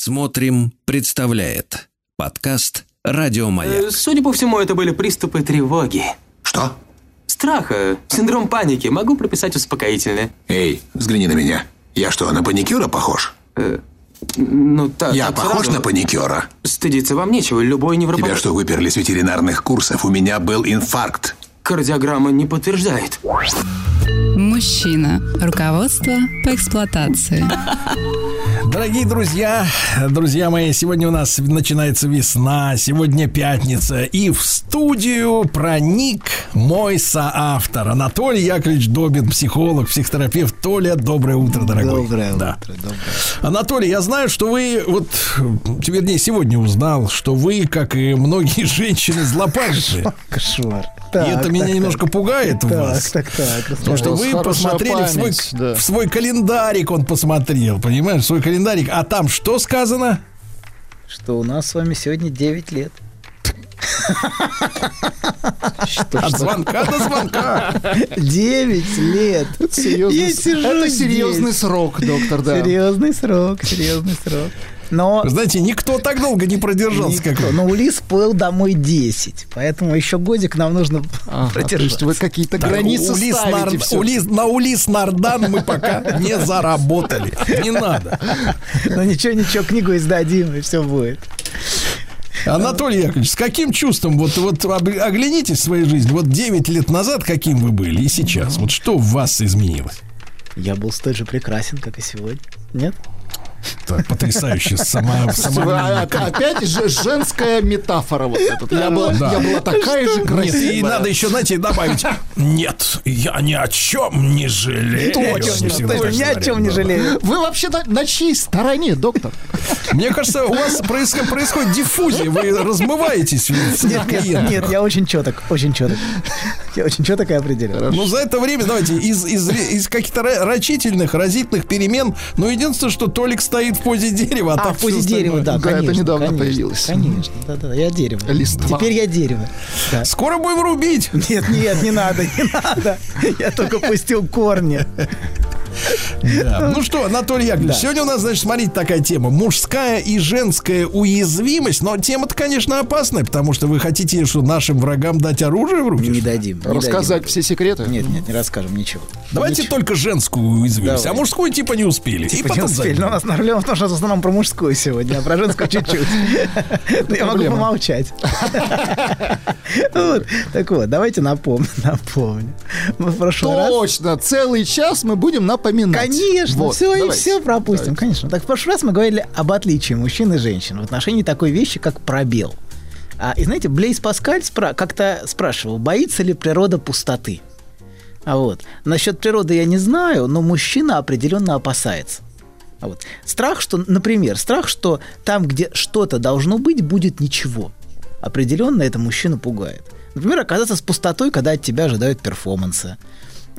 Смотрим, представляет подкаст Радио Маяк. Э, Судя по всему, это были приступы тревоги. Что? Страха, синдром паники. Могу прописать успокоительное. Эй, взгляни на меня. Я что, на паникюра похож? Ну, так, Я так похож сразу. на паникюра? Стыдиться вам нечего. Любой невропат... Тебя что, выперли с ветеринарных курсов? У меня был инфаркт. Кардиограмма не подтверждает. Мужчина. Руководство по эксплуатации. Дорогие друзья, друзья мои, сегодня у нас начинается весна, сегодня пятница, и в студию проник мой соавтор Анатолий Яковлевич Добин, психолог, психотерапевт. Толя, доброе утро, дорогой. Доброе Да. утро, доброе. Анатолий, я знаю, что вы, вот, вернее, сегодня узнал, что вы, как и многие женщины, злопамятны. Кошмар. И это меня немножко пугает Так, вас. так, так. Потому что У вас вы посмотрели в свой, память, да. в свой календарик, он посмотрел, понимаешь, в свой календарик. А там что сказано? Что у нас с вами сегодня 9 лет. Что, От что? звонка до звонка. 9 лет. Серьезный, Я сижу это серьезный здесь. срок, доктор, да. Серьезный срок, серьезный срок. Но знаете, никто так долго не продержался, как Никто. вы. Но Улис плыл домой 10, поэтому еще годик нам нужно Ага, то есть продержаться. вы какие-то Так, границы Улис ставите Нар- всё. Улис- на Улис Нардан мы пока не заработали. Не надо. Ну ничего, ничего, книгу издадим, и все будет. Анатолий Яковлевич, с каким чувством, вот, вот оглянитесь в своей жизни, вот 9 лет назад каким вы были и сейчас, вот что в вас изменилось? Я был столь же прекрасен, как и сегодня. Нет? Так, потрясающе сама, сама а, Опять же женская метафора вот эта. Я была, Да. я была такая же Нет, красивая. и надо еще, знаете, добавить. Нет, я ни о чем не жалею. Точно, ни о чем не жалею. Вы вообще на, на чьей стороне, доктор? Мне кажется, у вас происходит, происходит диффузия, вы размываетесь Нет, нет, нет, я очень четок, очень четок. Я очень четок и определен. Ну, за это время, давайте, из, из, из каких-то ра- рачительных, разительных перемен, ну, единственное, что Толик стоит в позе дерева, а, А, в позе дерева, да, Да, это конечно. недавно конечно, появилось. Конечно, да-да, я дерево. Листва. Теперь я дерево. Да. Скоро будем рубить. Нет, нет, не надо, не надо. Я только пустил корни. Да. Ну что, Анатолий Яковлевич, Да. сегодня у нас, значит, смотрите, такая тема. Мужская и женская уязвимость. Но тема-то, конечно, опасная, потому что вы хотите, что нашим врагам дать оружие в руки? Не дадим. не Рассказать дадим. все секреты? Нет, нет, не расскажем ничего. Давайте Ничего. только женскую уязвимость, Давай. а мужскую типа не успели. и Типа не потом успели. зайдем. Но у нас проблема в том, что в основном про мужскую сегодня, а про женскую чуть-чуть. Я могу помолчать. Так вот, давайте напомню. Напомню. Мы в прошлый раз... Точно, целый час мы будем напоминать. Конечно, все и все пропустим, конечно. Так в прошлый раз мы говорили об отличии мужчин и женщин в отношении такой вещи, как пробел. А, и знаете, Блейз Паскаль спра- как-то спрашивал, боится ли природа пустоты. А вот насчет природы я не знаю, но мужчина определенно опасается. А вот страх, что, например, страх, что там, где что-то должно быть, будет ничего. Определенно это мужчину пугает. Например, оказаться с пустотой, когда от тебя ожидают перформанса.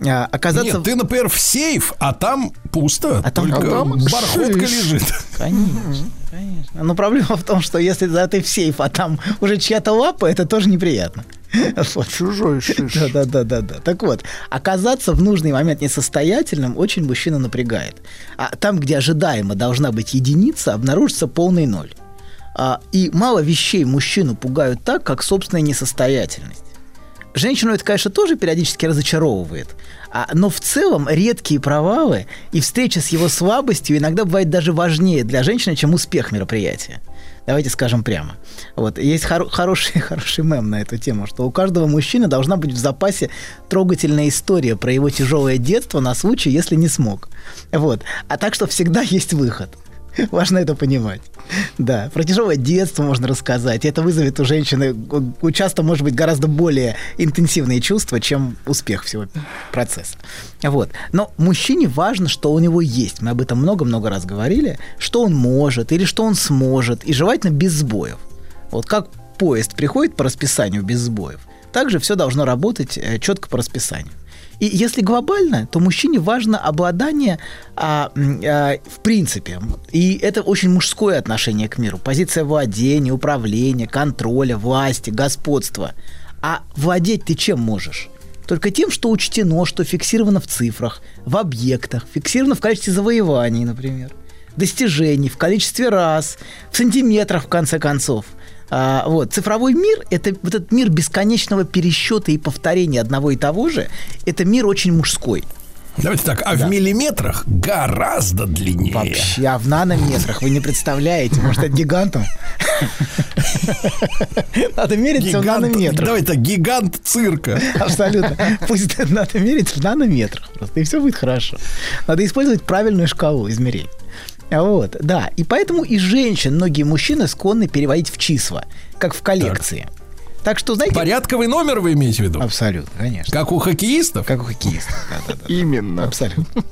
А, оказаться Нет, ты, например, в сейф, а там пусто. А там- только а там бархотка шиш. лежит. Конечно, конечно. Но проблема в том, что если за ты в сейф, а там уже чья-то лапа, это тоже неприятно. Чужой шиш. Да, да, да, да, да. Так вот, оказаться в нужный момент несостоятельным очень мужчину напрягает. А там, где ожидаемо должна быть единица, обнаружится полный ноль. А, и мало вещей мужчину пугают так, как собственная несостоятельность. Женщину это, конечно, тоже периодически разочаровывает. А, но в целом редкие провалы и встреча с его слабостью иногда бывает даже важнее для женщины, чем успех мероприятия. Давайте скажем прямо. Вот есть хоро- хороший, хороший мем на эту тему, что у каждого мужчины должна быть в запасе трогательная история про его тяжелое детство на случай, если не смог. Вот. А так что всегда есть выход. Важно это понимать. Да, про тяжелое детство можно рассказать. Это вызовет у женщины часто, может быть, гораздо более интенсивные чувства, чем успех всего процесса. Вот. Но мужчине важно, что у него есть. Мы об этом много-много раз говорили. Что он может или что он сможет. И желательно без сбоев. Вот как поезд приходит по расписанию без сбоев, также все должно работать э, четко по расписанию. И если глобально, то мужчине важно обладание а, а, в принципе. И это очень мужское отношение к миру. Позиция владения, управления, контроля, власти, господства. А владеть ты чем можешь? Только тем, что учтено, что фиксировано в цифрах, в объектах, фиксировано в качестве завоеваний, например. достижений, в количестве раз, в сантиметрах, в конце концов. А, вот. Цифровой мир – это вот этот мир бесконечного пересчета и повторения одного и того же. Это мир очень мужской. Давайте так, а в миллиметрах гораздо длиннее. Вообще, а в нанометрах вы не представляете, может, это гигантом? Надо мерить в нанометрах. давай так, гигант цирка. Абсолютно. Пусть надо мерить в нанометрах просто, и все будет хорошо. Надо использовать правильную шкалу измерений. Вот, да. И поэтому и женщин многие мужчины склонны переводить в числа, как в коллекции. Так, что, знаете... Порядковый номер вы имеете в виду? Абсолютно, конечно. Как у хоккеистов? Как у хоккеистов. Да-да-да. Именно. Абсолютно.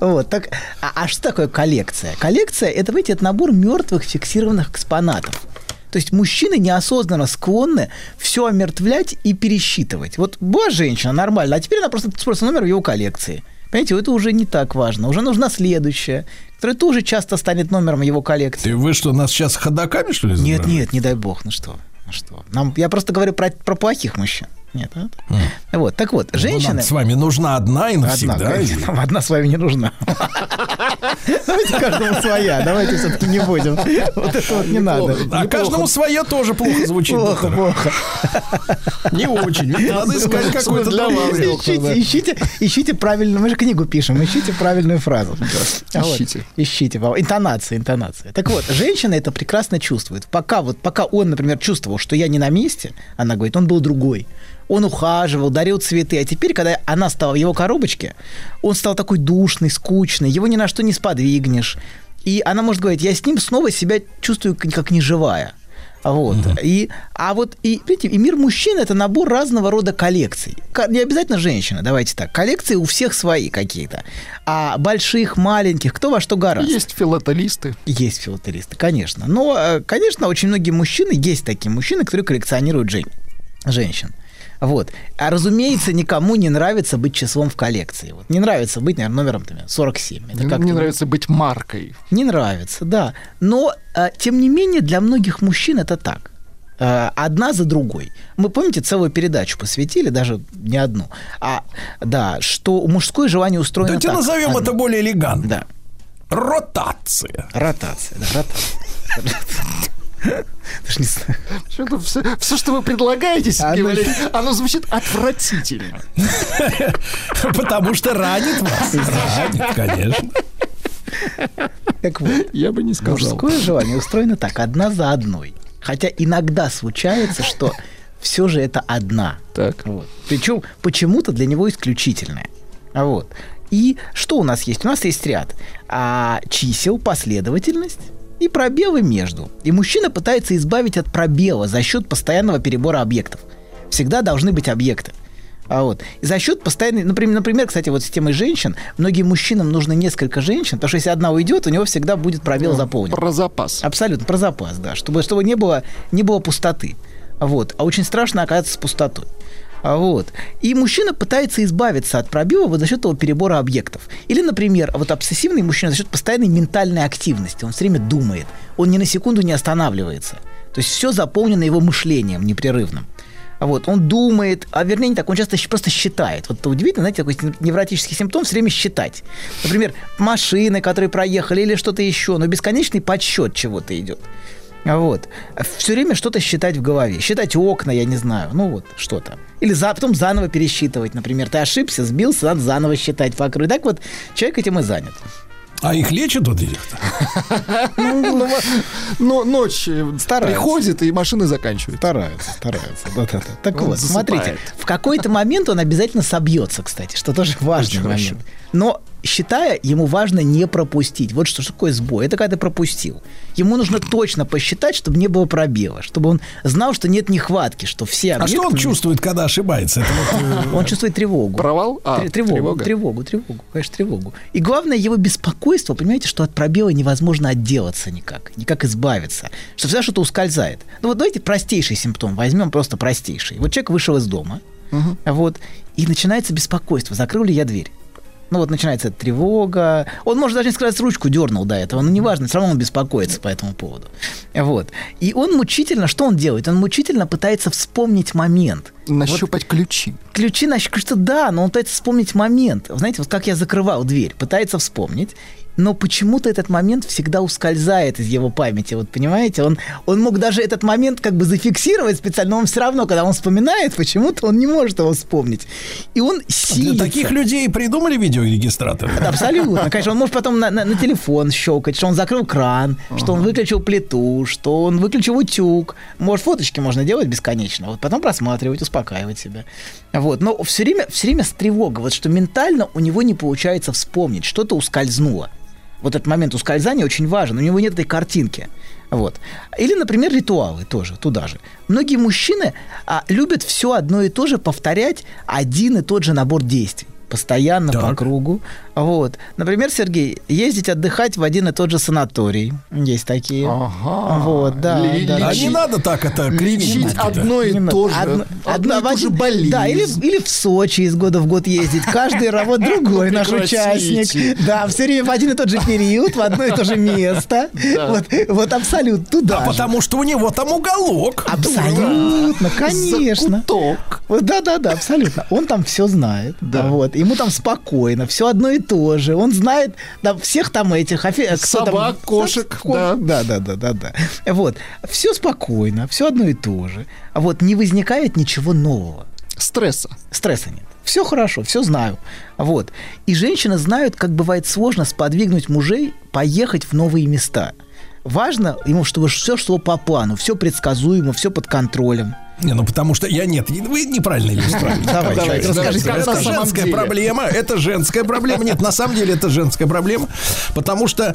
Вот, так, а, а что такое коллекция? Коллекция это, видите, это набор мертвых фиксированных экспонатов. То есть мужчины неосознанно склонны все омертвлять и пересчитывать. Вот была женщина нормально, а теперь она просто, просто номер в его коллекции. Понимаете, это уже не так важно. Уже нужна следующая, которая тоже часто станет номером его коллекции. Ты вы что, нас сейчас ходаками, что ли, Нет, изображаете? нет, не дай бог, ну что, ну что. Нам, я просто говорю про, про плохих мужчин. Нет, а? Вот, так вот, Ну, женщины... нам с вами нужна одна и Одна, навсегда. конечно, нам одна с вами не нужна. Давайте каждому своя, давайте все-таки не будем. Вот это вот не надо. А каждому свое тоже плохо звучит. Плохо, плохо. Не очень. Надо искать какой-то для вас. Ищите, ищите, ищите правильную, мы же книгу пишем, ищите правильную фразу. А ищите. Ищите, интонация, интонация. Так вот, женщина это прекрасно чувствует. Пока вот, пока он, например, чувствовал, что я не на месте, она говорит, он был другой. Он ухаживал, дарил цветы, а теперь, когда она стала в его коробочке, он стал такой душный, скучный, его ни на что не сподвигнешь. И она может говорить, я с ним снова себя чувствую как неживая. Вот. И, а вот и, видите, и мир мужчин это набор разного рода коллекций. Не обязательно женщина, давайте так. Коллекции у всех свои какие-то. А больших, маленьких, кто во что гораздо. Есть филателисты. Есть филателисты, конечно. Но, э, конечно, очень многие мужчины, есть такие мужчины, которые коллекционируют жен- женщин. Вот. А разумеется, никому не нравится быть числом в коллекции. Вот. Не нравится быть, наверное, номером например, 47. Это как-то мне нравится быть маркой. не нравится, да. Но, э, тем не менее, для многих мужчин это так. Э, Одна за другой. Мы, помните, целую передачу посвятили, даже не одну. А, да, что мужское желание устроено Давайте так. назовем Одно. это более элегантно. Да. Ротация. Ротация, да, ротация. Даже не знаю. Что-то все, все, что вы предлагаете, Сергей Оно- Валерьевич, оно звучит отвратительно. Потому что ранит вас. Ранит, конечно. Так вот, Я бы не сказал. мужское желание устроено так, одна за одной. Хотя иногда случается, что все же это одна. Так. Вот. Причем почему-то для него исключительное. А Вот. И что у нас есть? У нас есть ряд а, чисел, последовательность и пробелы между. И мужчина пытается избавить от пробела за счет постоянного перебора объектов. Всегда должны быть объекты. А вот. И за счет постоянной, например, например, кстати, вот с темой женщин, многим мужчинам нужно несколько женщин, потому что если одна уйдет, у него всегда будет пробел заполнен. Про запас. Абсолютно, про запас, да, чтобы, чтобы не, было, не было пустоты. Вот. А очень страшно оказаться с пустотой. А Вот. И мужчина пытается избавиться от пробела вот за счет этого перебора объектов. Или, например, вот обсессивный мужчина за счет постоянной ментальной активности. Он все время думает. Он ни на секунду не останавливается. То есть все заполнено его мышлением непрерывным. А Вот, он думает, а вернее не так, он часто просто считает. Вот это удивительно, знаете, такой невротический симптом все время считать. Например, машины, которые проехали, или что-то еще, но бесконечный подсчет чего-то идет. Вот. Все время что-то считать в голове. Считать окна, я не знаю. Ну вот, что-то. Или за, потом заново пересчитывать. Например, ты ошибся, сбился, надо заново считать кругу. Так вот, человек этим и занят. А их лечат вот этих? Ну, Но ночь э, приходит, и машины заканчивают. Стараются, стараются. Да-да-да. Так вот, смотрите, в какой-то момент он обязательно собьется, кстати, что тоже важный момент. Но считая, ему важно не пропустить. Вот что, что такое сбой. Это когда ты пропустил. Ему нужно точно посчитать, чтобы не было пробела, чтобы он знал, что нет нехватки, что все А что он объекты- чувствует, когда ошибается? Э, Он чувствует тревогу. Провал? А, Тре- тревогу, тревогу, тревогу, конечно, тревогу. И главное его беспокойство, понимаете, что от пробела невозможно отделаться никак, никак избавиться, что всегда что-то ускользает. Ну вот давайте простейший симптом возьмем, просто простейший. Вот человек вышел из дома, вот, и начинается беспокойство, закрыл ли я дверь. Ну вот начинается тревога. Он может даже не сказать, ручку дернул до этого, но неважно, все равно он беспокоится по этому поводу. Вот. И он мучительно, что он делает? Он мучительно пытается вспомнить момент. Нащупать ключи. Ключи, значит, что да, но он пытается вспомнить момент. Знаете, вот как я закрывал дверь, пытается вспомнить. но почему-то этот момент всегда ускользает из его памяти. Вот понимаете, он, он мог даже этот момент как бы зафиксировать специально, но он все равно, когда он вспоминает, почему-то он не может его вспомнить. И он Для силится. таких людей придумали видеорегистраторы. Да, Абсолютно. Конечно, он может потом на, на- на телефон щелкать, что он закрыл кран, что он выключил плиту, что он выключил утюг. Может, фоточки можно делать бесконечно. Вот потом просматривать, успокаивать себя. Вот. Но все время, все время с тревогой. Вот что ментально у него не получается вспомнить, что-то ускользнуло. Вот этот момент ускользания очень важен. У него нет этой картинки. Вот. Или, например, ритуалы тоже, туда же. Многие мужчины а, любят все одно и то же повторять один и тот же набор действий. Постоянно по Так. кругу. Вот. Например, Сергей, ездить отдыхать в один и тот же санаторий. Есть такие. Ага. Вот, да, Ли- да, А не надо так это Лечить кривить. одно и то же. Одно- Одну и одно- ту же один- болезнь. Да, или, или в Сочи из года в год ездить. Каждый работ другой наш участник. Да, все время в один и тот же период, в одно и то же место. Вот, вот абсолютно туда А же. потому что у него там уголок. Абсолютно, конечно. Да, да, да, абсолютно. Он там все знает. Да. Вот. Ему там спокойно, все одно и то же. Он знает да, всех там этих кто там- Собак, кошек, Ко- да. Да, да, да, да, да. Вот. Все спокойно, все одно и то же. А вот не возникает ничего нового. Стресса. Стресса нет. Все хорошо, все знаю. Вот. И женщины знают, как бывает сложно сподвигнуть мужей поехать в новые места. Важно ему, чтобы все шло по плану, все предсказуемо, все под контролем. Не, ну потому что я нет, вы неправильно иллюстрируете. Давай, человек, расскажи, Это женская проблема, это женская проблема. Нет, на самом деле это женская проблема, потому что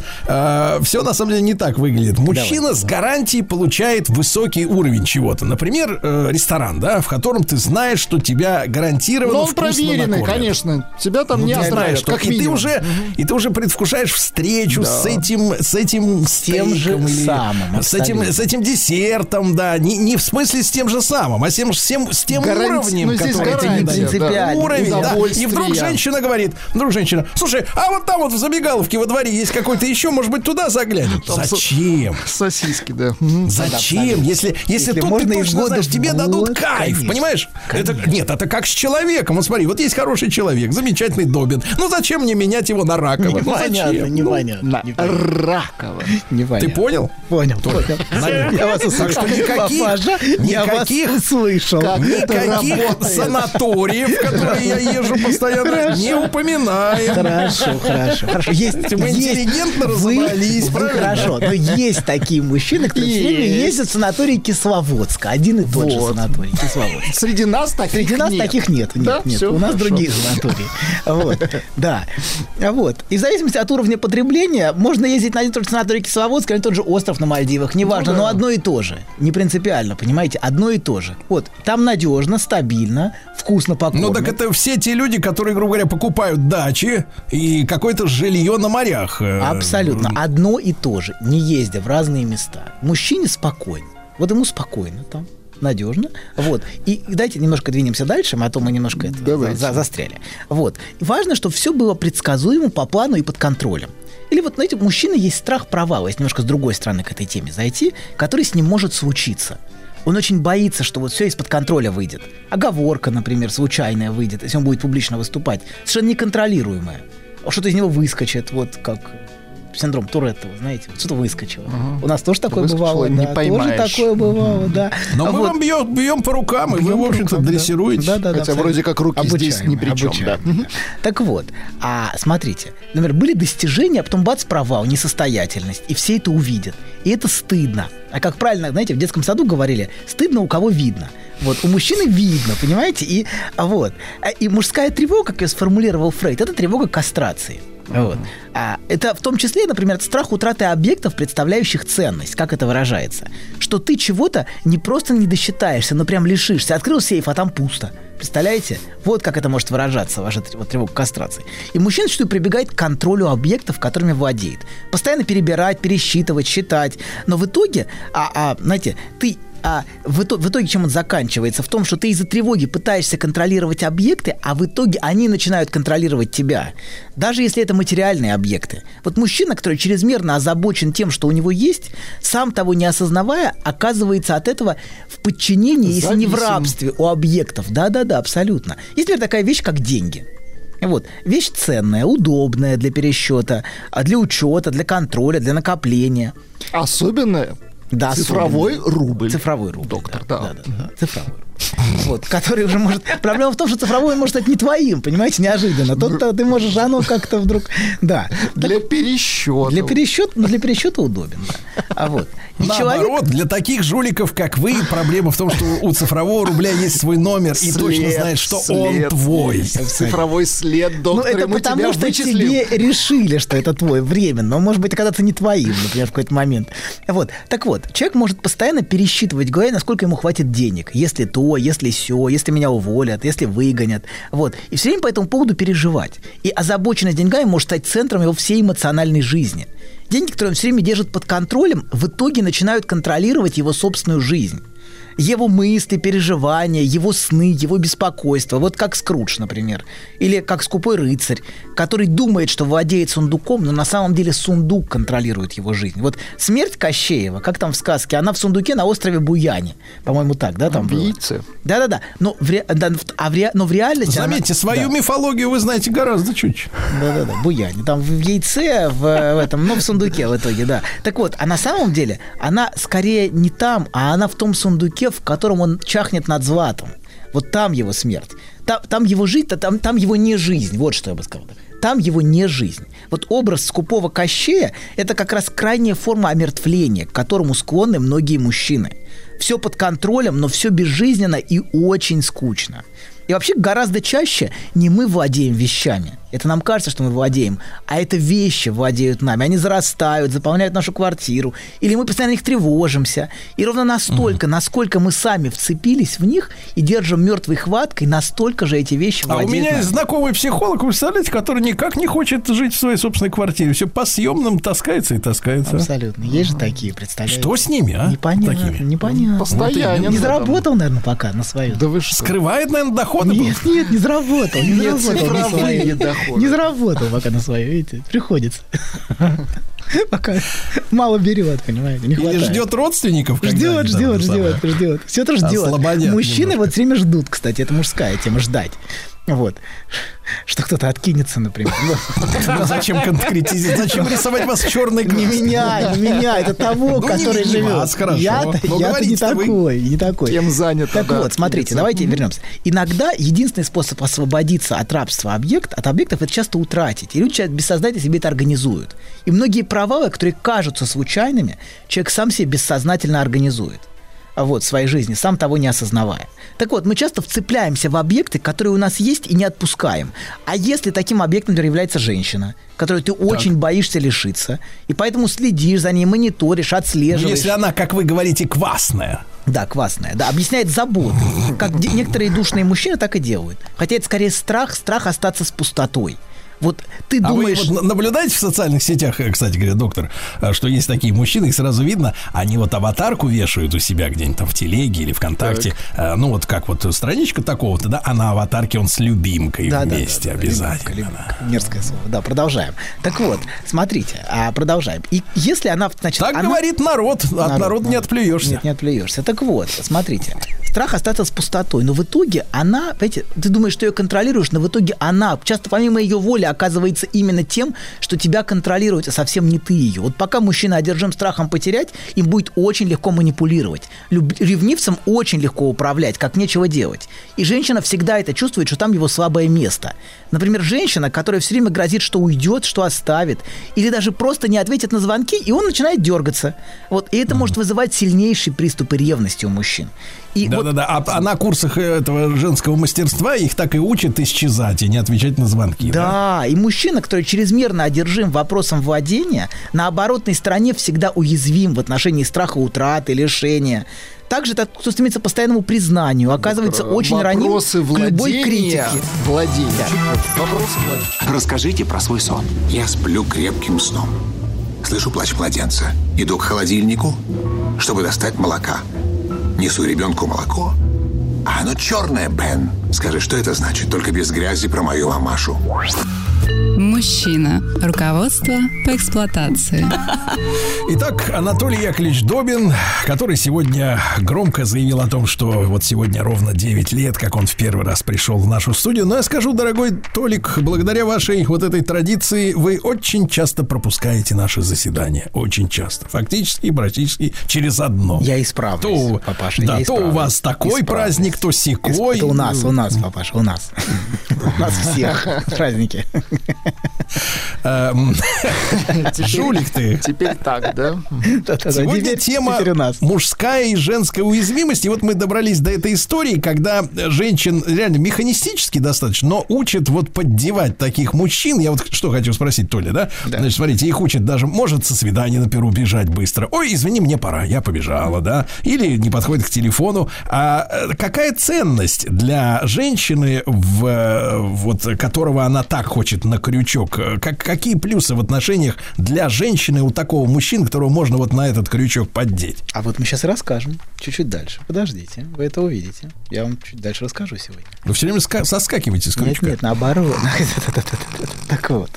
все на самом деле не так выглядит. Мужчина с гарантией получает высокий уровень чего-то. Например, э, ресторан, да, в котором ты знаешь, что тебя гарантированно Но он проверенный, накормят. конечно. Тебя там Ну, не оставят, что- как и ты уже и ты уже предвкушаешь встречу с этим с этим с тем же самым, с этим с этим десертом да не, не в смысле с тем же самым а с тем с тем, с тем Гаранти- уровнем ну, здесь который дают. да. Принципиально. уровень да. и вдруг женщина говорит вдруг женщина слушай а вот там вот в забегаловке во дворе есть какой-то еще может быть туда заглянем зачем Сосиски, да. Зачем? Если, если, Если тут можно ты точно года знаешь, тебе дадут кайф, конечно. понимаешь? Это, нет, это как с человеком. Вот смотри, вот есть хороший человек, замечательный Добин. Ну зачем мне менять его на ракового? Ну, Непонятно, зачем? непонятно. Ракова. Ты понял? Понял, понял. Я вас услышал. никаких- Никаких- услышал. Как работает? санаториев, в которые я езжу постоянно, не упоминаем. Хорошо, хорошо, хорошо. Есть, Мы есть- интеллигентно вы- разобрались, вы правильно? Хорошо, но есть такие мужчины, которые все время Есть. ездят в санаторий Кисловодска. Один и тот же Вот. санаторий Кисловодск. Среди нас таких Среди нас нет. таких нет. Нет, Да? нет. Всё У нас хорошо. другие санатории. Вот. Да. Вот. И в зависимости от уровня потребления можно ездить на один тот же санаторий Кисловодск или тот же остров на Мальдивах. Неважно, Ну да. но одно и то же. Не принципиально, понимаете? Одно и то же. Вот. Там надежно, стабильно, вкусно покормят. Ну так это все те люди, которые, грубо говоря, покупают дачи и какое-то жилье на морях. э, Абсолютно. Одно и то же, не ездя в разные места. Мужчине спокойно. Вот ему спокойно там надежно. Вот. И дайте немножко двинемся дальше, а то мы немножко это, Давайте. за- застряли. Вот. И важно, чтобы все было предсказуемо по плану и под контролем. Или вот, знаете, у мужчины есть страх провала, если немножко с другой стороны к этой теме зайти, который с ним может случиться. Он очень боится, что вот все из-под контроля выйдет. Оговорка, например, случайная выйдет, если он будет публично выступать, совершенно неконтролируемая. А Что-то из него выскочит, вот как синдром Туретта, вы знаете, вот что-то выскочило. У нас тоже такое Выскочило, бывало, не да, поймаешь. тоже такое бывало, да. Но А мы вот- вам бьем, бьем по рукам, и вы, Бьем в по общем-то, рукам, да. дрессируете. Да, да, да, Хотя абсолютно. вроде как руки здесь Обучаем, ни при чем, обучаем, да. Так вот, а смотрите, например, были достижения, а потом бац, провал, несостоятельность, и все это увидят. И это стыдно. А как правильно, знаете, в детском саду говорили, стыдно у кого видно. Вот, у мужчины видно, понимаете? И, а вот, а, и мужская тревога, как ее сформулировал Фрейд, это тревога кастрации. Вот. А это в том числе, например, страх утраты объектов, представляющих ценность. Как это выражается? Что ты чего-то не просто не досчитаешься, но прям лишишься. Открыл сейф, а там пусто. Представляете? Вот как это может выражаться, ваша вот, тревога кастрации. И мужчина зачастую прибегает к контролю объектов, которыми владеет. Постоянно перебирать, пересчитывать, считать. Но в итоге, а, а, знаете, ты а в, итоге, в итоге чем он заканчивается? В том, что ты из-за тревоги пытаешься контролировать объекты, а в итоге они начинают контролировать тебя. Даже если это материальные объекты. Вот мужчина, который чрезмерно озабочен тем, что у него есть, сам того не осознавая, оказывается от этого в подчинении, если не в Зависим. рабстве у объектов. Да-да-да, абсолютно. Есть, например, такая вещь, как деньги. Вот. Вещь ценная, удобная для пересчета, а для учета, для контроля, для накопления. Особенно Да, цифровой особенно. рубль. Цифровой рубль. Доктор, да. да. да, да, да. Цифровой рубль. Вот, который уже может... Проблема в том, что цифровой может стать не твоим, понимаете, неожиданно. Тут ты можешь, оно как-то вдруг... Да. Для пересчета. Для пересчета, ну, для пересчета удобен, да. А вот. И Наоборот, для таких жуликов, как вы, проблема в том, что у цифрового рубля есть свой номер и точно След, знает, что след. он твой. Цифровой след, Ну, доктор, это мы потому, тебя что вычислим. тебе решили, что это твой временно. Но, может быть, когда-то не твоим, например, в какой-то момент. Вот. Так вот, человек может постоянно пересчитывать голове, насколько ему хватит денег. Если то, если все, если меня уволят, если выгонят. Вот. И все время по этому поводу переживать. И озабоченность деньгами может стать центром его всей эмоциональной жизни. Деньги, которые он все время держит под контролем, в итоге начинают контролировать его собственную жизнь. Его мысли, переживания, его сны, его беспокойство. Вот как Скрудж, например. Или как скупой рыцарь, который думает, что владеет сундуком, но на самом деле сундук контролирует его жизнь. Вот смерть Кощеева, как там в сказке, она в сундуке на острове Буяне. По-моему, так, да, там В было? яйце. Да-да-да. Но в, ре- да, а в ре- но в реальности... она- Заметьте, свою Да. мифологию вы знаете гораздо чуть. Да-да-да, буяне. Там в яйце, в, в этом, ну, в сундуке в итоге, да. Так вот, а на самом деле она скорее не там, а она в том сундуке, в котором он чахнет над златом. Вот там его смерть. Там, там его жизнь, а там, там его не жизнь. Вот что я бы сказал. Там его не жизнь. Вот образ скупого Кощея – это как раз крайняя форма омертвления, к которому склонны многие мужчины. Все под контролем, но все безжизненно и очень скучно. И вообще гораздо чаще не мы владеем вещами. Это нам кажется, что мы владеем, а это вещи владеют нами. Они зарастают, заполняют нашу квартиру. Или мы постоянно их тревожимся. И ровно настолько, насколько мы сами вцепились в них и держим мертвой хваткой, настолько же эти вещи А у владеют меня нами. есть знакомый психолог, вы представляете, который никак не хочет жить в своей собственной квартире. Все по съемным таскается и таскается. Абсолютно. Есть же такие, представляете? Что с ними, а? Непонятно, Такими? непонятно. Постоянен. Не заработал, наверное, пока на свою. Да вы что? Скрывает, наверное, доходы. Нет, нет, не заработал. Не Нет, заработал цифровые. Доходы. Не заработал пока на свою, видите, приходится. Пока мало берет, понимаете, не Или хватает. ждет родственников. Ждет, ждет, ждет, ждет. Все это ждет. Мужчины вот время ждут, кстати, это мужская тема, ждать. Вот. Что кто-то откинется, например. Ну, Ну, Зачем конкретизировать? Зачем рисовать вас черной Не меня, не меня, это того, Ну, который не живет. вас, хорошо. Я-то я-то не такой, не такой. Кем занято, Так да, вот, смотрите, давайте вернемся. Иногда единственный способ освободиться от рабства объект, от объектов, это часто утратить. И люди бессознательно себе это организуют. И многие провалы, которые кажутся случайными, человек сам себе бессознательно организует вот, в своей жизни, сам того не осознавая. Так вот, мы часто вцепляемся в объекты, которые у нас есть, и не отпускаем. А если таким объектом, например, является женщина, которую ты очень боишься лишиться, и поэтому следишь за ней, мониторишь, отслеживаешь. Если она, как вы говорите, квасная. Да, квасная, да, объясняет заботы. Как некоторые душные мужчины так и делают. Хотя это скорее страх, страх остаться с пустотой. Вот ты А думаешь... вы вот на- наблюдаете в социальных сетях, э, кстати говоря, доктор, э, что есть такие мужчины, их сразу видно, они вот аватарку вешают у себя где-нибудь там в телеге или ВКонтакте, э, ну вот как вот страничка такого-то, да, а на аватарке он с любимкой Да, да, да, вместе да, обязательно. любимка, любимка. Мерзкое слово. Да, продолжаем. Так вот, смотрите, а продолжаем. И если она, значит, Так она- говорит народ, от Народ, народа не народ. отплюешься. Нет, не отплюешься. Так вот, смотрите. Страх остаться с пустотой. Но в итоге она, понимаете, ты думаешь, что ее контролируешь, но в итоге она, часто помимо ее воли, оказывается именно тем, что тебя контролирует, а совсем не ты ее. Вот пока мужчина одержим страхом потерять, им будет очень легко манипулировать. Люб- Ревнивцам очень легко управлять, как нечего делать. И женщина всегда это чувствует, что там его слабое место. Например, женщина, которая все время грозит, что уйдет, что оставит, или даже просто не ответит на звонки, и он начинает дергаться. Вот, и это может вызывать сильнейшие приступы ревности у мужчин. И вот Да-да-да, а, а на курсах этого женского мастерства их так и учат исчезать и не отвечать на звонки. Да, и мужчина, который чрезмерно одержим вопросом владения, на оборотной стороне всегда уязвим в отношении страха утраты, лишения. Также тот, кто стремится к постоянному признанию, оказывается очень раним Вопросы к любой владения. критике. Владения. Вопросы владения. Расскажите про свой сон. Я сплю крепким сном. Слышу плач младенца. Иду к холодильнику, чтобы достать молока. Несу ребенку молоко. А оно черное, Бен. Скажи, что это значит? Только без грязи про мою мамашу. Мужчина. Руководство по эксплуатации. Итак, Анатолий Яковлевич Добин, который сегодня громко заявил о том, что вот сегодня ровно 9 лет, как он в первый раз пришел в нашу студию. Но я скажу, дорогой Толик, благодаря вашей вот этой традиции вы очень часто пропускаете наши заседания. Очень часто. Фактически и практически через одно. Я исправлюсь, то, папаша, да, я то у вас такой Исправлюсь. праздник, то секой. Это у нас, у нас, папаша, у нас. У нас всех праздники. Жулик ты. Теперь так, да? Сегодня тема мужская и женская уязвимость. И вот мы добрались до этой истории, когда женщин реально механистически достаточно, но учат вот поддевать таких мужчин. Я вот что хочу спросить, Толя, да? Значит, смотрите, их учат даже, может, со свидания на перу бежать быстро. Ой, извини, мне пора, я побежала, да? Или не подходит к телефону. А э, какая ценность для женщины, в, э, вот, которого она так хочет на крючок? Э, Как, какие плюсы в отношениях для женщины у такого мужчины, которого можно вот на этот крючок поддеть? А вот мы сейчас расскажем. Чуть-чуть дальше. Подождите, вы это увидите. Я вам чуть дальше расскажу сегодня. Вы все время ска- соскакиваете с Нет, крючка. нет, наоборот. Так вот,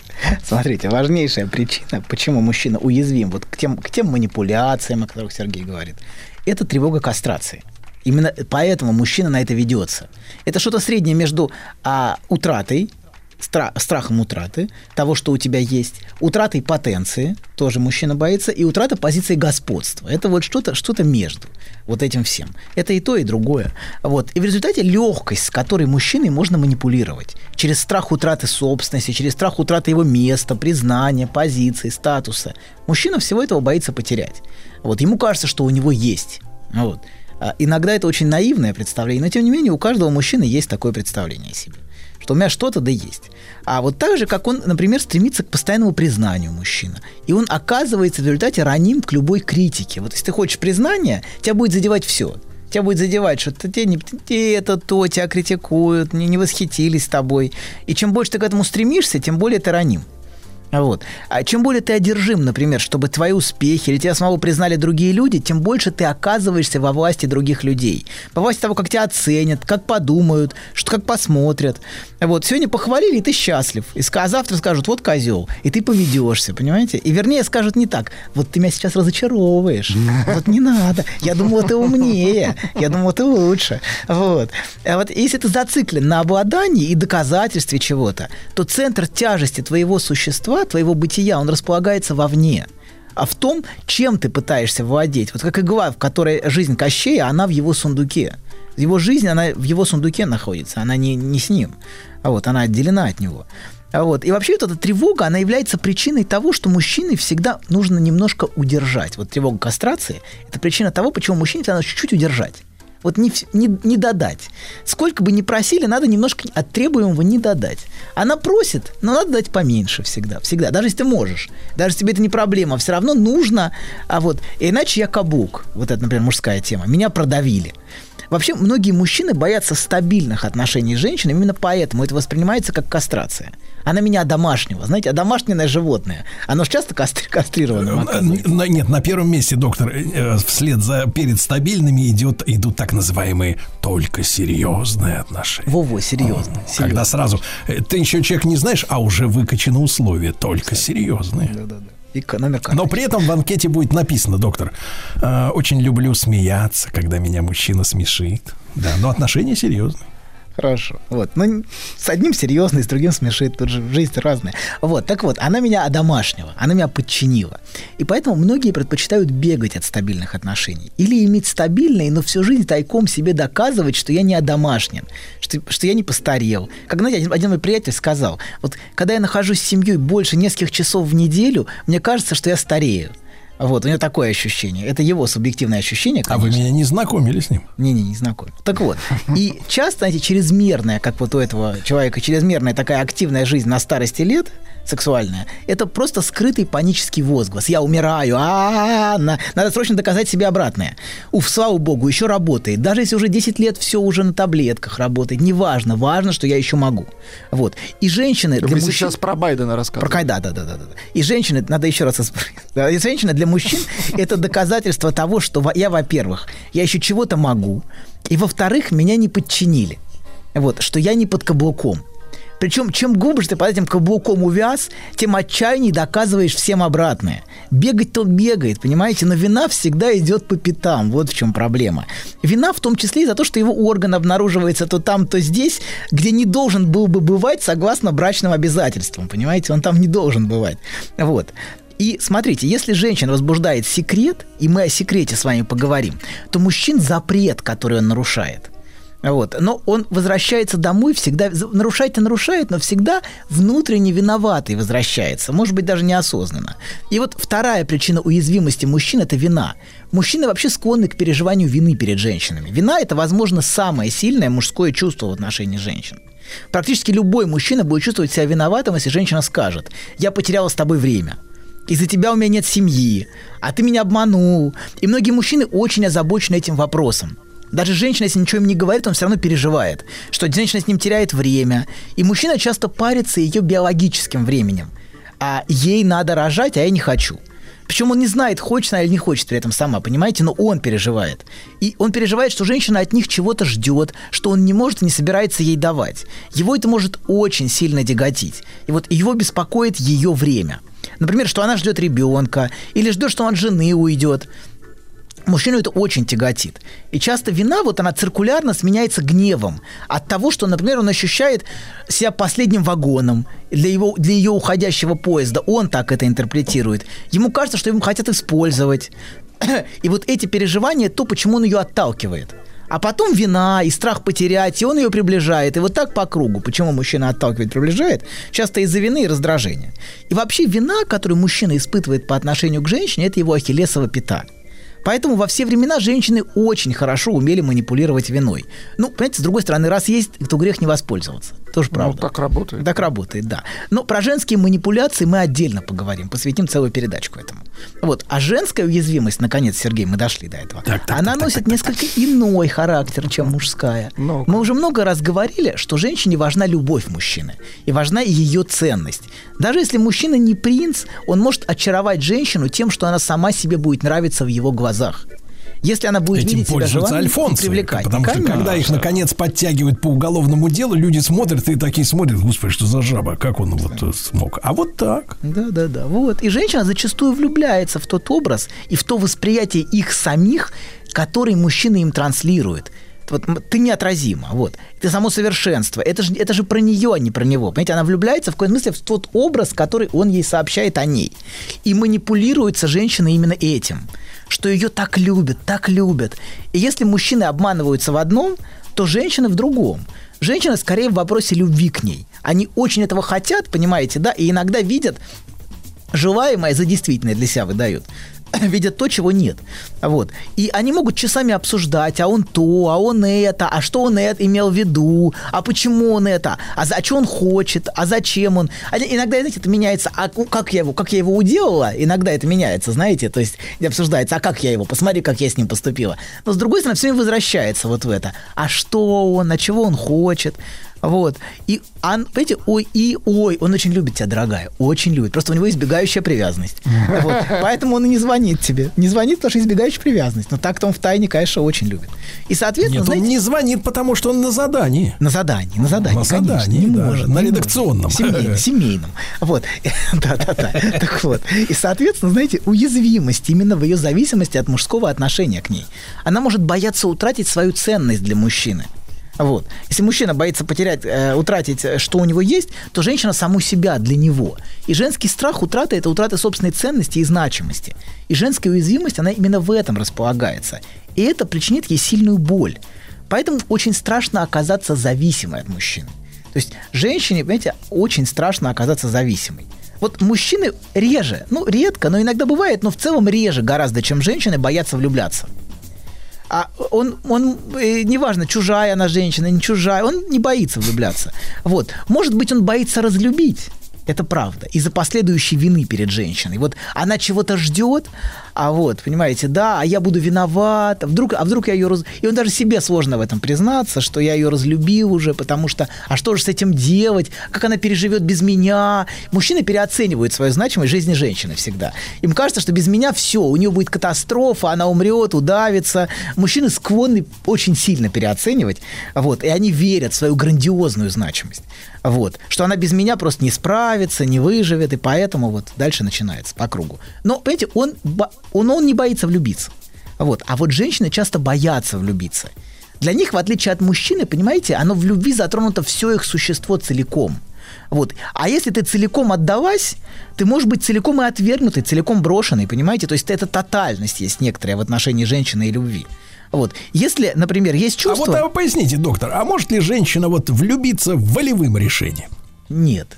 смотрите, важнейшая причина, почему мужчина уязвим вот к тем, к тем манипуляциям, о которых Сергей говорит, это тревога кастрации. Именно поэтому мужчина на это ведется. Это что-то среднее между а, утратой, стра- страхом утраты того, что у тебя есть, утратой потенции, тоже мужчина боится, и утрата позиции господства. Это вот что-то что между вот этим всем. Это и то, и другое. Вот. И в результате легкость, с которой мужчиной можно манипулировать, через страх утраты собственности, через страх утраты его места, признания, позиции, статуса, мужчина всего этого боится потерять. Вот. Ему кажется, что у него есть. Вот. А Иногда это очень наивное представление, но тем не менее у каждого мужчины есть такое представление о себе что у меня что-то да есть. А вот так же, как он, например, стремится к постоянному признанию мужчина. И он оказывается в результате раним к любой критике. Вот если ты хочешь признания, тебя будет задевать все. Тебя будет задевать, что ты, не- ты это то, тебя критикуют, не, не восхитились тобой. И чем больше ты к этому стремишься, тем более ты раним. Вот. А чем более ты одержим, например, чтобы твои успехи или тебя самого признали другие люди, тем больше ты оказываешься во власти других людей. Во власти того, как тебя оценят, как подумают, что как посмотрят. Вот. Сегодня похвалили, и ты счастлив. И а завтра скажут, вот козел, и ты поведешься, понимаете? И вернее скажут не так, вот ты меня сейчас разочаровываешь. Вот не надо. Я думал, ты умнее. Я думал, ты лучше. Вот. А вот если ты зациклен на обладании и доказательстве чего-то, то центр тяжести твоего существа, твоего бытия, он располагается вовне. А в том, чем ты пытаешься владеть. Вот как игла, в которой жизнь Кощея, она в его сундуке. Его жизнь, она в его сундуке находится, она не, не с ним. А вот она отделена от него. А вот. И вообще вот эта тревога, она является причиной того, что мужчине всегда нужно немножко удержать. Вот тревога кастрации – это причина того, почему мужчине нужно чуть-чуть удержать. Вот не, не, не додать. Сколько бы ни просили, надо немножко от требуемого не додать. Она просит, но надо дать поменьше всегда. Всегда. Даже если ты можешь. Даже если тебе это не проблема. Все равно нужно. А вот, иначе я каблук. Вот это, например, мужская тема. Меня продавили. Вообще, многие мужчины боятся стабильных отношений с женщиной, именно поэтому это воспринимается как кастрация. Она меня домашнего, знаете, домашнее животное. Оно же часто кастри- оказывается. На- Нет, на первом месте, доктор, э, вслед за перед стабильными идет, идут так называемые только серьезные отношения. Во-во, серьезно. Когда сразу э, ты еще человек не знаешь, а уже выкачаны условия только серьезные. Да-да-да. И номер карты. Но при этом в анкете будет написано, доктор, э, очень люблю смеяться, когда меня мужчина смешит. Да, но отношения серьезные. Хорошо. Вот. Ну, с одним серьезный, с другим смешит. Тут же жизнь разная. Вот. Так вот, она меня одомашнила, она меня подчинила. И поэтому многие предпочитают бегать от стабильных отношений. Или иметь стабильные, но всю жизнь тайком себе доказывать, что я не одомашнен, что, что я не постарел. Как, знаете, один, один мой приятель сказал, вот когда я нахожусь с семьей больше нескольких часов в неделю, мне кажется, что я старею. Вот, у него такое ощущение. Это его субъективное ощущение. А вы конечно. меня не знакомили с ним? Не-не, не знаком. Так вот, и часто, знаете, чрезмерная, как вот у этого человека, чрезмерная такая активная жизнь на старости лет, сексуальная, это просто скрытый панический возглас. Я умираю, а надо срочно доказать себе обратное. Уф, слава богу, еще работает. Даже если уже 10 лет все уже на таблетках работает, неважно, важно, что я еще могу. Вот. И женщины для Вы мужчин... сейчас про Байдена Про рассказываете. Кай- да, да, да, да, да. И женщины, надо еще раз И женщина для мужчин это доказательство того, что я, во-первых, я еще чего-то могу, и во-вторых, меня не подчинили. Вот, что я не под каблуком. Причем, чем глубже ты под этим каблуком увяз, тем отчаянней доказываешь всем обратное. Бегать-то он бегает, понимаете, но вина всегда идет по пятам. Вот в чем проблема. Вина в том числе и за то, что его орган обнаруживается то там, то здесь, где не должен был бы бывать согласно брачным обязательствам. Понимаете, он там не должен бывать. Вот. И смотрите, если женщина возбуждает секрет, и мы о секрете с вами поговорим, то мужчин запрет, который он нарушает. Вот. Но он возвращается домой всегда, нарушает и нарушает, но всегда внутренне виноватый возвращается, может быть, даже неосознанно. И вот вторая причина уязвимости мужчин – это вина. Мужчины вообще склонны к переживанию вины перед женщинами. Вина – это, возможно, самое сильное мужское чувство в отношении женщин. Практически любой мужчина будет чувствовать себя виноватым, если женщина скажет «я потеряла с тобой время», из-за тебя у меня нет семьи, а ты меня обманул. И многие мужчины очень озабочены этим вопросом. Даже женщина, если ничего им не говорит, он все равно переживает, что женщина с ним теряет время. И мужчина часто парится ее биологическим временем. А ей надо рожать, а я не хочу. Причем он не знает, хочет она или не хочет при этом сама, понимаете, но он переживает. И он переживает, что женщина от них чего-то ждет, что он не может и не собирается ей давать. Его это может очень сильно тяготить. И вот его беспокоит ее время. Например, что она ждет ребенка, или ждет, что он от жены уйдет. Мужчину это очень тяготит. И часто вина, вот она циркулярно сменяется гневом от того, что, например, он ощущает себя последним вагоном для, его, для ее уходящего поезда. Он так это интерпретирует. Ему кажется, что ему хотят использовать. И вот эти переживания, то, почему он ее отталкивает. А потом вина и страх потерять, и он ее приближает. И вот так по кругу. Почему мужчина отталкивает, приближает? Часто из-за вины и раздражения. И вообще вина, которую мужчина испытывает по отношению к женщине, это его ахиллесова пята. Поэтому во все времена женщины очень хорошо умели манипулировать виной. Ну, понимаете, с другой стороны, раз есть, то грех не воспользоваться. Тоже правда. Ну, так работает. Так работает, да. Но про женские манипуляции мы отдельно поговорим, посвятим целую передачку этому. Вот. А женская уязвимость, наконец, Сергей, мы дошли до этого, Так, так, она так, так, носит так, несколько иной характер, чем мужская. Ну. Мы уже много раз говорили, что женщине важна любовь мужчины, и важна ее ценность. Даже если мужчина не принц, он может очаровать женщину тем, что она сама себе будет нравиться в его глазах. Если она будет Этим видеть себя альфонсы. привлекательной. Потому что Конечно. когда их наконец подтягивают по уголовному делу, люди смотрят и такие смотрят, господи, что за жаба, как он вот э, смог. А вот так. Да, да, да. Вот. И женщина зачастую влюбляется в тот образ и в то восприятие их самих, который мужчина им транслирует. Вот ты неотразима, вот. Ты само совершенство. Это же, это же про нее, а не про него. Понимаете, она влюбляется в какой-то смысле в тот образ, который он ей сообщает о ней. И манипулируется женщина именно этим, что ее так любят, так любят. И если мужчины обманываются в одном, то женщины в другом. Женщины скорее в вопросе любви к ней. Они очень этого хотят, понимаете, да, и иногда видят желаемое за действительное для себя выдают. видят то, чего нет. Вот. И они могут часами обсуждать, а он то, а он это, а что он это имел в виду, а почему он это, а, за, а что он хочет, а зачем он. А иногда, знаете, это меняется, а как я его, как я его уделала, иногда это меняется, знаете, то есть обсуждается, а как я его, посмотри, как я с ним поступила. Но с другой стороны, все возвращается вот в это. А что он, а чего он хочет, вот. И, он, понимаете, ой, и ой, он очень любит тебя, дорогая, очень любит. Просто у него избегающая привязанность. Вот. Поэтому он и не звонит тебе. Не звонит, потому что избегающая привязанность. Но так-то он в тайне, конечно, очень любит. И, соответственно, Нет, он знаете, не звонит, потому что он на задании. на задании, на задании, На конечно, задании, не да, может, на не редакционном. может. Семейном, семейном. Вот, да-да-да. Так вот. И, соответственно, знаете, уязвимость именно в ее зависимости от мужского отношения к ней. Она может бояться утратить свою ценность для мужчины. Вот. Если мужчина боится потерять, э, утратить, э, что у него есть, то женщина саму себя для него. И женский страх утраты – это утрата собственной ценности и значимости. И женская уязвимость, она именно в этом располагается. И это причинит ей сильную боль. Поэтому очень страшно оказаться зависимой от мужчины. То есть женщине, понимаете, очень страшно оказаться зависимой. Вот мужчины реже, ну, редко, но иногда бывает, но в целом реже гораздо, чем женщины боятся влюбляться. А он, он э, неважно, чужая она женщина, не чужая, он не боится влюбляться. Вот. Может быть, он боится разлюбить. Это правда. Из-за последующей вины перед женщиной. Вот она чего-то ждет, А вот, понимаете, да, а я буду виноват, а вдруг, а вдруг я ее раз... И он даже себе сложно в этом признаться, что я ее разлюбил уже, потому что, а что же с этим делать, как она переживет без меня? Мужчины переоценивают свою значимость в жизни женщины всегда. Им кажется, что без меня все, у нее будет катастрофа, она умрет, удавится. Мужчины склонны очень сильно переоценивать, вот, и они верят в свою грандиозную значимость. Вот. Что она без меня просто не справится, не выживет, и поэтому вот дальше начинается по кругу. Но, понимаете, он, он, он не боится влюбиться. Вот. А вот женщины часто боятся влюбиться. Для них, в отличие от мужчины, понимаете, оно в любви затронуто все их существо целиком. Вот. А если ты целиком отдалась, ты можешь быть целиком и отвергнутой, целиком брошенной, понимаете? То есть это тотальность есть некоторая в отношении женщины и любви. Вот. Если, например, есть А чувство... вот а, поясните, доктор, а может ли женщина вот влюбиться волевым решением? Нет.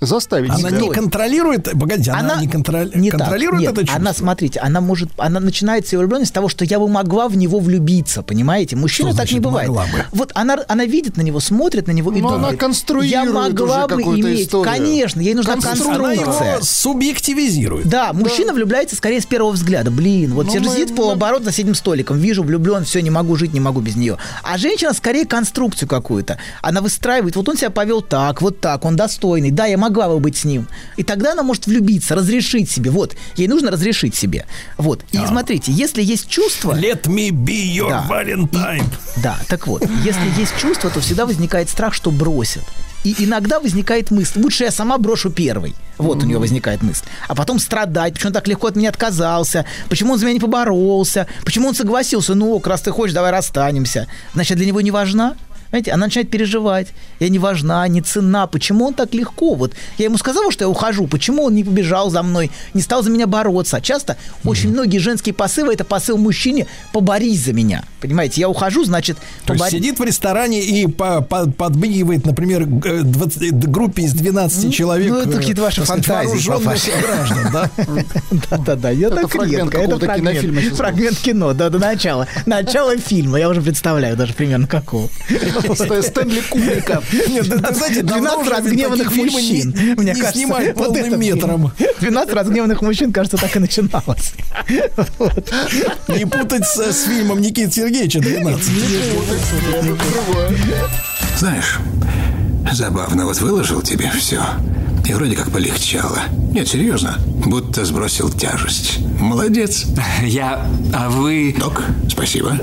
Заставить Она себя. не контролирует, погодите, она, не, контроль- не так. контролирует Нет, это чувство? Она, смотрите, она может, она начинает свою влюбленность с того, что я бы могла в него влюбиться, понимаете? Мужчина Что так не значит бывает. могла бы? Вот она, она видит на него, смотрит на него и Но думает, она конструирует я могла уже бы иметь, историю. конечно, ей нужна Конструктор. Она конструкция. его субъективизирует. Да, мужчина влюбляется скорее с первого взгляда. Блин, вот сидит мы- сидит полуоборот за соседним столиком, вижу, влюблен, все, не могу жить, не могу без нее. А женщина скорее конструкцию какую-то. Она выстраивает, вот он себя повел так, вот так, он достойный, да, я могла бы быть с ним. И тогда она может влюбиться, разрешить себе. Вот, ей нужно разрешить себе. Вот. И смотрите, если есть чувство... Let me be your Да. Valentine. Да, так вот, если есть чувство, то всегда возникает страх, что бросят. И иногда возникает мысль, лучше я сама брошу первый. Вот у нее возникает мысль. А потом страдать, почему он так легко от меня отказался, почему он за меня не поборолся, почему он согласился, ну раз ты хочешь, давай расстанемся. Значит, для него не важна? Знаете, она начинает переживать. Я не важна, не цена. Почему он так легко? Вот я ему сказала, что я ухожу. Почему он не побежал за мной, не стал за меня бороться? А часто очень многие женские посылы это посыл мужчине поборись за меня. Понимаете, я ухожу, значит, То есть сидит в ресторане и по- по- подмигивает, например, г- 20 группе из 12 человек. ну, это э, какие-то ваши фантазии, граждан, да? Да-да-да, я так редко. Это фрагмент кино, да, до начала. Начало фильма, я уже представляю даже примерно какого. Ст- Стэнли Кубрика. Нет, да, знаете, давно 12 уже разгневанных мужчин. не- Мне не кажется, вот метром. фильм. 12 разгневанных мужчин, кажется, так и начиналось. Вот. Не путать с, с фильмом Никиты Сергеевича 12. Знаешь, забавно, вот выложил тебе все. И вроде как полегчало. Нет, серьезно, будто сбросил тяжесть. Молодец. Я... А вы... Док, спасибо.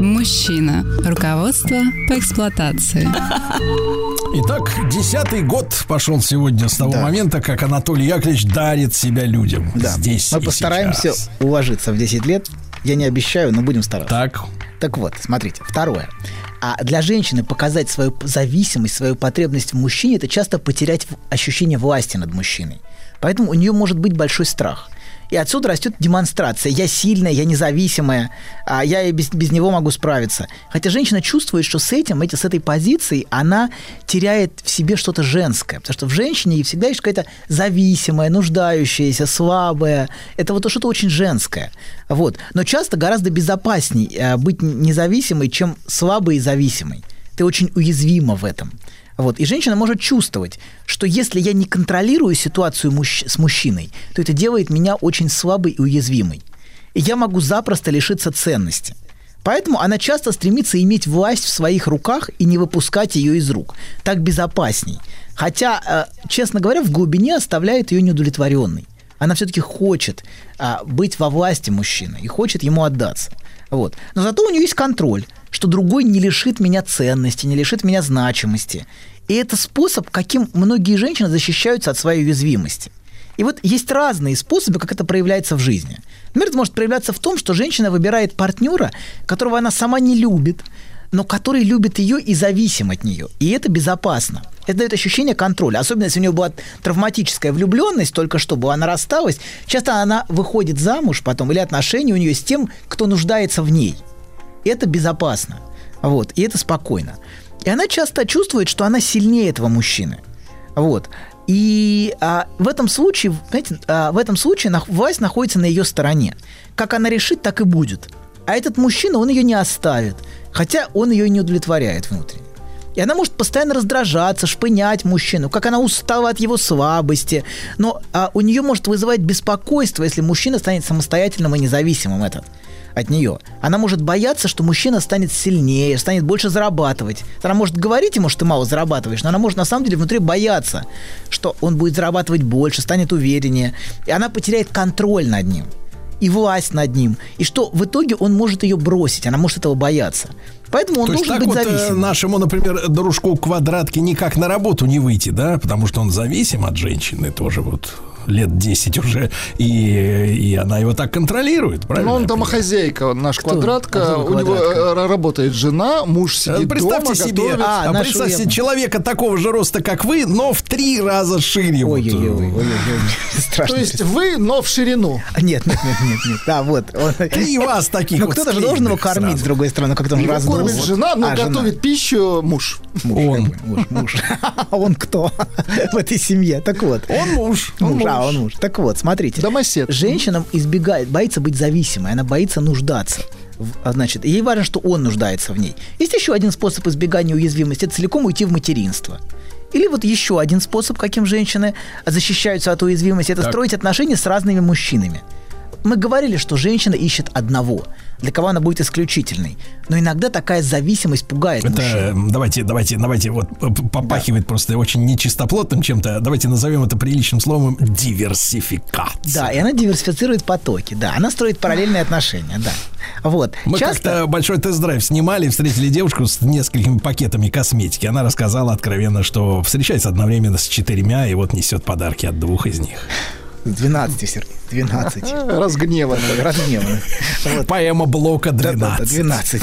Мужчина. Руководство по эксплуатации. Итак, десятый год пошел сегодня с того Да. момента, как Анатолий Яковлевич дарит себя людям. Да. Здесь Мы и постараемся сейчас. уложиться в 10 лет. Я не обещаю, но будем стараться. Так, Так вот, смотрите, второе. А для женщины показать свою зависимость, свою потребность в мужчине, это часто потерять ощущение власти над мужчиной. Поэтому у нее может быть большой страх. И отсюда растет демонстрация. Я сильная, я независимая, а я и без, без него могу справиться. Хотя женщина чувствует, что с этим, эти, с этой позицией она теряет в себе что-то женское. Потому что в женщине всегда есть какая-то зависимая, нуждающаяся, слабая. Это вот что-то очень женское. Вот. Но часто гораздо безопасней э, быть независимой, чем слабой и зависимой. Ты очень уязвима в этом. Вот. И женщина может чувствовать, что если я не контролирую ситуацию мужч- с мужчиной, то это делает меня очень слабой и уязвимой. И я могу запросто лишиться ценности. Поэтому она часто стремится иметь власть в своих руках и не выпускать ее из рук. Так безопасней. Хотя, э, честно говоря, в глубине оставляет ее неудовлетворенной. Она все-таки хочет а, быть во власти мужчины и хочет ему отдаться. Вот. Но зато у нее есть контроль, что другой не лишит меня ценности, не лишит меня значимости. И это способ, каким многие женщины защищаются от своей уязвимости. И вот есть разные способы, как это проявляется в жизни. Например, это может проявляться в том, что женщина выбирает партнера, которого она сама не любит, но который любит ее и зависим от нее. И это безопасно. Это дает ощущение контроля. Особенно, если у нее была травматическая влюбленность, только что была, она рассталась. Часто она выходит замуж потом, или отношения у нее с тем, кто нуждается в ней. Это безопасно. Вот. И это спокойно. И она часто чувствует, что она сильнее этого мужчины. Вот. И а, в этом случае, знаете, а, в этом случае нах- власть находится на ее стороне. Как она решит, так и будет. А этот мужчина, он ее не оставит, хотя он ее не удовлетворяет внутренне. И она может постоянно раздражаться, шпынять мужчину, как она устала от его слабости. Но а, у нее может вызывать беспокойство, если мужчина станет самостоятельным и независимым этот от нее. Она может бояться, что мужчина станет сильнее, станет больше зарабатывать. Она может говорить ему, что ты мало зарабатываешь, но она может на самом деле внутри бояться, что он будет зарабатывать больше, станет увереннее. И она потеряет контроль над ним и власть над ним. И что в итоге он может ее бросить, она может этого бояться. Поэтому он То должен так быть вот э, зависим. нашему, например, дружку квадратке никак на работу не выйти, да, потому что он зависим от женщины тоже вот лет 10 уже, и, и она его так контролирует, правильно? Ну, он домохозяйка, он наш квадратка. Кто У него квадратка? э, работает жена, муж Э, сидит Представьте дома, себе, готовит. А, а, представьте себе человека такого же роста, как вы, но в три раза шире. вот, э, Ой-ой-ой. То есть вы, но в ширину. Нет, нет, нет, нет, нет. Да, вот. он- Три вас таких Ну, кто-то же должен его кормить, с другой стороны, как-то он раздулся. кормит жена, но А, готовит пищу муж. Муж, Он. муж, муж. А он кто в этой семье? Так вот. Он муж. Муж, он муж. Так вот, смотрите. Домосед. Женщина избегает, боится быть зависимой, она боится нуждаться. А, Значит, ей важно, что он нуждается в ней. Есть еще один способ избегания уязвимости, это целиком уйти в материнство. Или вот еще один способ, каким женщины защищаются от уязвимости, это строить отношения с разными мужчинами. Мы говорили, что женщина ищет одного, для кого она будет исключительной. Но иногда такая зависимость пугает Это мужчин. э, давайте, давайте, давайте вот попахивает просто очень нечистоплотным чем-то. Давайте назовем это приличным словом диверсификация. Да, и она диверсифицирует потоки, да, она строит параллельные отношения, да. Вот. Мы Часто- как-то большой тест-драйв снимали, встретили девушку с несколькими пакетами косметики. Она рассказала откровенно, что встречается одновременно с четырьмя и вот несет подарки от двух из них. 12, Сергей, 12. Разгневанный. Разгневанных. Вот. Поэма блока Да-да-да, 12. 12.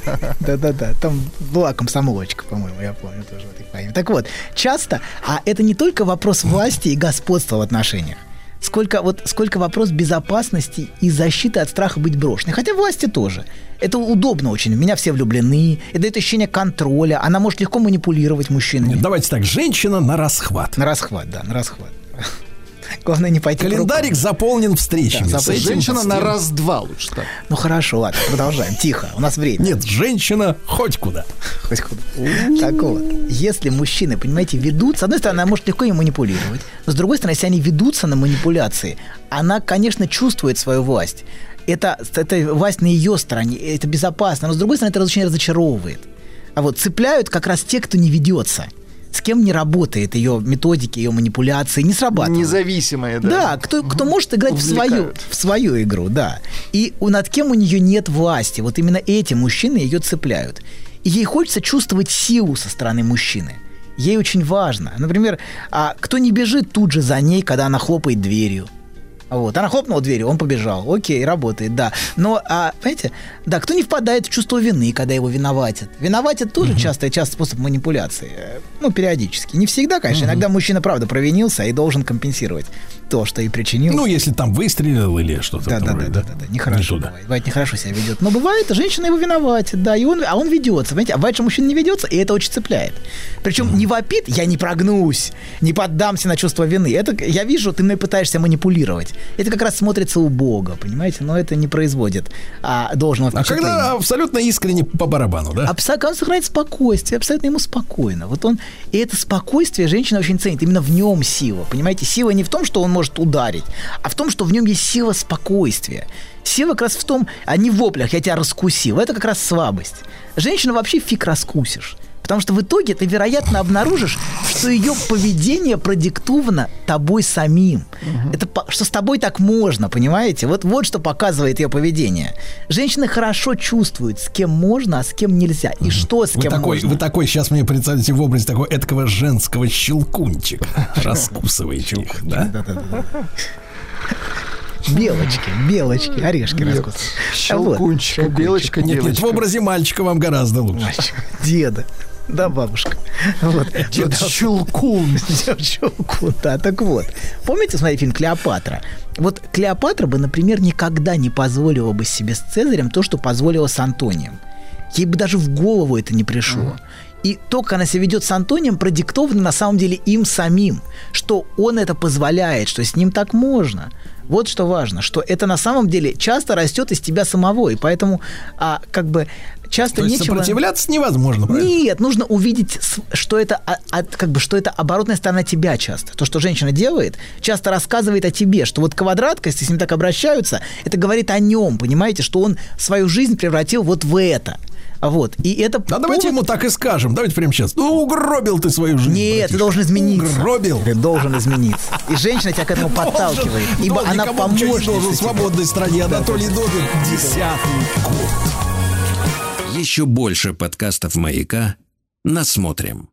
Да-да-да. Там была комсомолочка, по-моему, я помню тоже в этой поэме. Так вот, часто, а это не только вопрос власти и господства в отношениях. Сколько, вот, сколько вопрос безопасности и защиты от страха быть брошенной. Хотя власти тоже. Это удобно очень. В меня все влюблены. Это дает ощущение контроля. Она может легко манипулировать мужчинами. Нет, давайте так, женщина на расхват. На расхват, да, на расхват. Главное не пойти Календарик заполнен встречами. Да, этим, Женщина на раз-два лучше так. Ну хорошо, ладно, продолжаем. Тихо, у нас время. Нет, женщина хоть куда. Хоть куда. Так вот, если мужчины, понимаете, ведут, с одной стороны, она может легко им манипулировать, но с другой стороны, если они ведутся на манипуляции, она, конечно, чувствует свою власть. Это, это власть на ее стороне, это безопасно, но с другой стороны, это очень разочаровывает. А вот цепляют как раз те, кто не ведется, с кем не работает ее методики, ее манипуляции, не срабатывают. Независимые, да. Да, кто, кто может играть в свою, Увлекают. в свою игру, да. И над кем у нее нет власти. Вот именно эти мужчины ее цепляют. И ей хочется чувствовать силу со стороны мужчины. Ей очень важно. Например, а кто не бежит тут же за ней, когда она хлопает дверью. Вот, она хлопнула дверью, он побежал. Окей, работает, да. Но, а, понимаете, да, кто не впадает в чувство вины, когда его виноватят. Виноватят тоже часто, часто способ манипуляции. Э, Ну, периодически. Не всегда, конечно. Иногда мужчина, правда, провинился и должен компенсировать то, что и причинил. Ну, если там выстрелил или что-то да, да, да, да, да, да, нехорошо Не бывает. Бывает, нехорошо себя ведет. Но бывает, женщина его виноватит, да, и он, а он ведется, понимаете, а бывает, что мужчина не ведется, и это очень цепляет. Причем не вопит, я не прогнусь, не поддамся на чувство вины. Это, я вижу, ты мной пытаешься манипулировать. Это как раз смотрится убого, понимаете, но это не производит а, должного А когда абсолютно искренне по барабану, да? Абсолютно, он сохраняет спокойствие, абсолютно ему спокойно. Вот он, и это спокойствие женщина очень ценит. Именно в нем сила. Понимаете, сила не в том, что он может ударить, а в том, что в нем есть сила спокойствия. Сила как раз в том, а не в воплях, я тебя раскусил. Это как раз слабость. Женщину вообще фиг раскусишь. Потому что в итоге ты, вероятно, обнаружишь, что ее поведение продиктовано тобой самим. Это по- что с тобой так можно, понимаете? Вот, вот что показывает ее поведение. Женщины хорошо чувствуют, с кем можно, а с кем нельзя. И что с Вы кем такой, можно. вы такой, сейчас мне представите в образе такого эткого женского щелкунчика. Раскусываете их, да? Да-да-да. Белочки, белочки, орешки раскусывают. Щелкунчик, белочка, Нет, нет, в образе мальчика вам гораздо лучше. Мальчик, Деда. Да, бабушка. Вот. Дед Щелкун. Щелку, да, так вот. Помните, смотри, фильм «Клеопатра»? Вот Клеопатра бы, например, никогда не позволила бы себе с Цезарем то, что позволила с Антонием. Ей бы даже в голову это не пришло. И то, как она себя ведет с Антонием, продиктовано на самом деле им самим, что он это позволяет, что с ним так можно. Вот что важно, что это на самом деле часто растет из тебя самого, и поэтому а, как бы часто То нечего... сопротивляться невозможно, правильно? Нет, нужно увидеть, что это, а- а- как бы, что это оборотная сторона тебя часто. То, что женщина делает, часто рассказывает о тебе, что вот квадратка, если с ним так обращаются, это говорит о нем, понимаете, что он свою жизнь превратил вот в это. Вот. И это А давайте ему так и скажем. Давайте прямо сейчас. Ну, угробил ты свою жизнь. Нет, братишка. ты должен измениться. Угробил. Ты должен измениться. И женщина тебя к этому подталкивает. Ибо Должен, она не должен. В поможет. свободной стране Анатолий Добин. Десятый год. Еще больше подкастов «Маяка» насмотрим.